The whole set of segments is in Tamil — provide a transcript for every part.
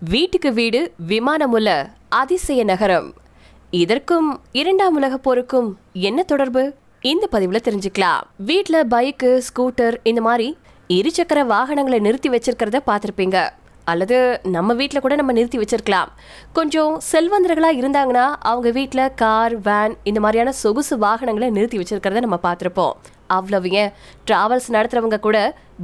வீட்டுக்கு வீடு விமானமுள்ள அதிசய நகரம். இதற்கும் இரண்டாம் உலகப் போருக்கும் என்ன தொடர்பு? இந்த பதிவுல தெரிஞ்சுக்கலாம். வீட்டில் பைக்கு ஸ்கூட்டர் இந்த மாதிரி இருசக்கர வாகனங்களை நிறுத்தி வச்சிருக்கிறத பார்த்துருப்பீங்க. அல்லது நம்ம வீட்டில் கூட நம்ம நிறுத்தி வச்சிருக்கலாம். கொஞ்சம் செல்வந்தர்களாக இருந்தாங்கன்னா அவங்க வீட்டில் கார் வேன் இந்த மாதிரியான சொகுசு வாகனங்களை நிறுத்தி வச்சிருக்கிறத நம்ம பார்த்துருப்போம். அவ்வளவு ஏன்? டிராவல்ஸ் நடத்துறவங்க கூட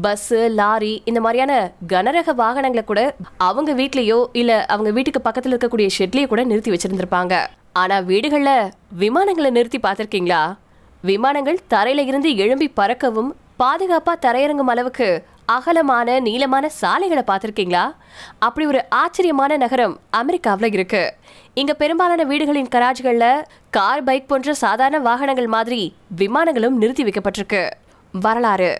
பஸ்ஸு லாரி இந்த மாதிரியான கனரக வாகனங்களை கூட அவங்க வீட்லேயோ இல்லை அவங்க வீட்டுக்கு பக்கத்தில் இருக்கக்கூடிய ஷெட்லேயோ கூட நிறுத்தி வச்சுருந்துருப்பாங்க. ஆனால் வீடுகளில் விமானங்களை நிறுத்தி பார்த்துருக்கீங்களா? விமானங்கள் தரையில இருந்து எழும்பி பறக்கவும் பாதுகாப்பாக தரையிறங்கும் அளவுக்கு அகலமான நீளமான சாலைகளை பார்த்துருக்கீங்களா? அப்படி ஒரு ஆச்சரியமான நகரம் அமெரிக்காவில் இருக்கு. இங்க பெரும்பாலான வீடுகளின் கராஜ்களில் கார் பைக் போன்ற சாதாரண வாகனங்கள் மாதிரி விமானங்களும் நிறுத்தி வைக்கப்பட்டிருக்கு. வரலாறு.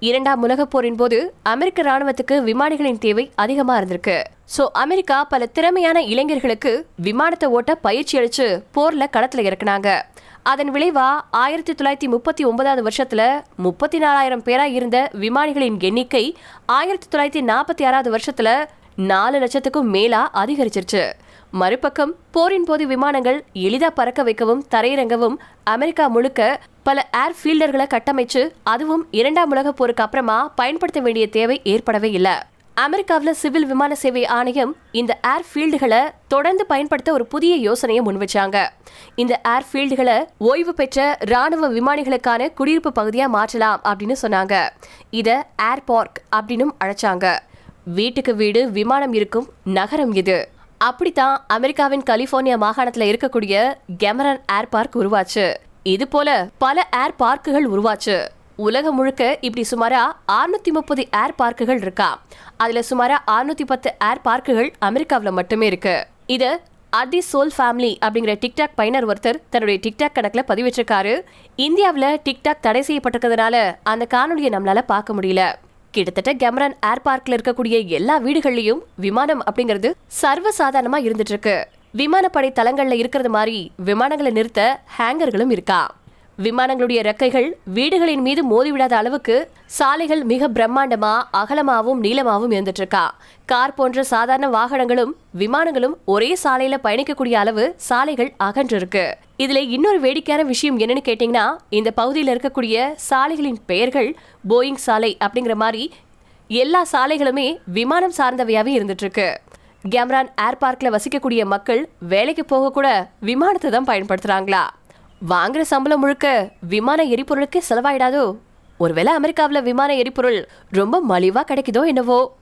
இரண்டாம் உலகப் போரின் போது அமெரிக்க ராணுவத்துக்கு விமானிகளின் தேவை அதிகமாக இருந்திருக்கு. ஸோ அமெரிக்கா பல திறமையான இளைஞர்களுக்கு விமானத்தை ஓட்ட பயிற்சி அளித்து போரில் களத்தில் இறக்குனாங்க. அதன் விளைவா ஆயிரத்தி தொள்ளாயிரத்தி முப்பத்தி ஒன்பதாவது வருஷத்துல முப்பத்தி நாலாயிரம் பேராக இருந்த விமானிகளின் எண்ணிக்கை ஆயிரத்தி தொள்ளாயிரத்தி நாற்பத்தி ஆறாவது வருஷத்துல நாலு லட்சத்துக்கும் மேலா அதிகரிச்சிருச்சு. மறுபக்கம் போரின் போது விமானங்கள் எளிதா பறக்க வைக்கவும் தரையிறங்கவும் அமெரிக்கா முழுக்க பல ஏர் ஃபீல்டர்களை கட்டமைச்சு அதுவும் இரண்டாம் உலக போருக்கு அப்புறமா பயன்படுத்த வேண்டிய தேவை ஏற்படவே இல்லை. அமெரிக்காவில் சிவில் விமான சேவை ஆணையம் இந்த ஏர் ஃபீல்டுகளை தொடர்ந்து பயன்படுத்த ஒரு புதிய யோசனையை முன்வச்சாங்க. இந்த ஏர் ஃபீல்டுகளை ஓய்வு பெற்ற ராணுவ விமானிகளுக்கான குடியிருப்பு பகுதியாக மாற்றலாம் அப்படின்னு சொன்னாங்க. இதை ஏர் பார்க் அப்படின்னும் அழைச்சாங்க. வீட்டுக்கு வீடு விமானம் இருக்கும் நகரம் இது. அப்படித்தான் அமெரிக்காவின் கலிபோர்னியா மாகாணத்தில் இருக்கக்கூடிய கெமரன் ஏர் பார்க் உருவாச்சு. இது போல பல ஏர் பார்க்குகள் உருவாச்சு. உலகம் முழுக்க இப்படி சுமாரா 630 முப்பது ஏர் பார்க்குகள் இருக்கா? அதுல சுமாரா 610 பத்து ஏர் பார்க்குகள் அமெரிக்காவில் மட்டுமே இருக்கு. இத அடி சோல் ஃபேமிலி அப்படிங்கிற டிக்டாக் பயனர் ஒருத்தர் தன்னுடைய டிக்டாக் கணக்கில் பதிவிட்டிருக்காரு. இந்தியாவில் டிக்டாக் தடை செய்யப்பட்டிருக்கிறதுனால அந்த காணொலியை நம்மளால பார்க்க முடியல. கிட்டத்தட்ட கெமரன் ஏர் பார்க்ல இருக்கக்கூடிய எல்லா வீடுகள்லயும் விமானம் அப்படிங்கிறது சர்வசாதாரணமா இருந்துட்டு இருக்கு. விமானப்படை தளங்கள்ல இருக்கிறது மாதிரி விமானங்களை நிறுத்த ஹேங்கர்களும் இருக்கா? விமானங்களுடைய ரெக்கைகள் வீடுகளின் மீது மோதிவிடாத அளவுக்கு சாலைகள் மிக பிரம்மாண்டமா அகலமாவும் நீளமாவும் இருந்துட்டு இருக்கா கார் போன்ற சாதாரண வாகனங்களும் விமானங்களும் ஒரே சாலையில பயணிக்கக்கூடிய அளவு சாலைகள் அகன்று இருக்கு இதுல இன்னொரு வேடிக்கையான விஷயம் என்னன்னு கேட்டீங்கன்னா இந்த பகுதியில் இருக்கக்கூடிய சாலைகளின் பெயர்கள் போயிங் சாலை அப்படிங்கிற மாதிரி எல்லா சாலைகளுமே விமானம் சார்ந்தவையாவே இருந்துட்டு இருக்கு கேம்ரான் ஏர் பார்க்ல வசிக்கக்கூடிய மக்கள் வேலைக்கு போக கூட விமானத்தை தான் பயன்படுத்துறாங்களா? வாங்குற சம்பளம் முழுக்க விமான எரிபொருளுக்கு செலவாயிடாதோ? ஒருவேளை அமெரிக்காவில் விமான எரிபொருள் ரொம்ப மலிவா கிடைக்குதோ என்னவோ?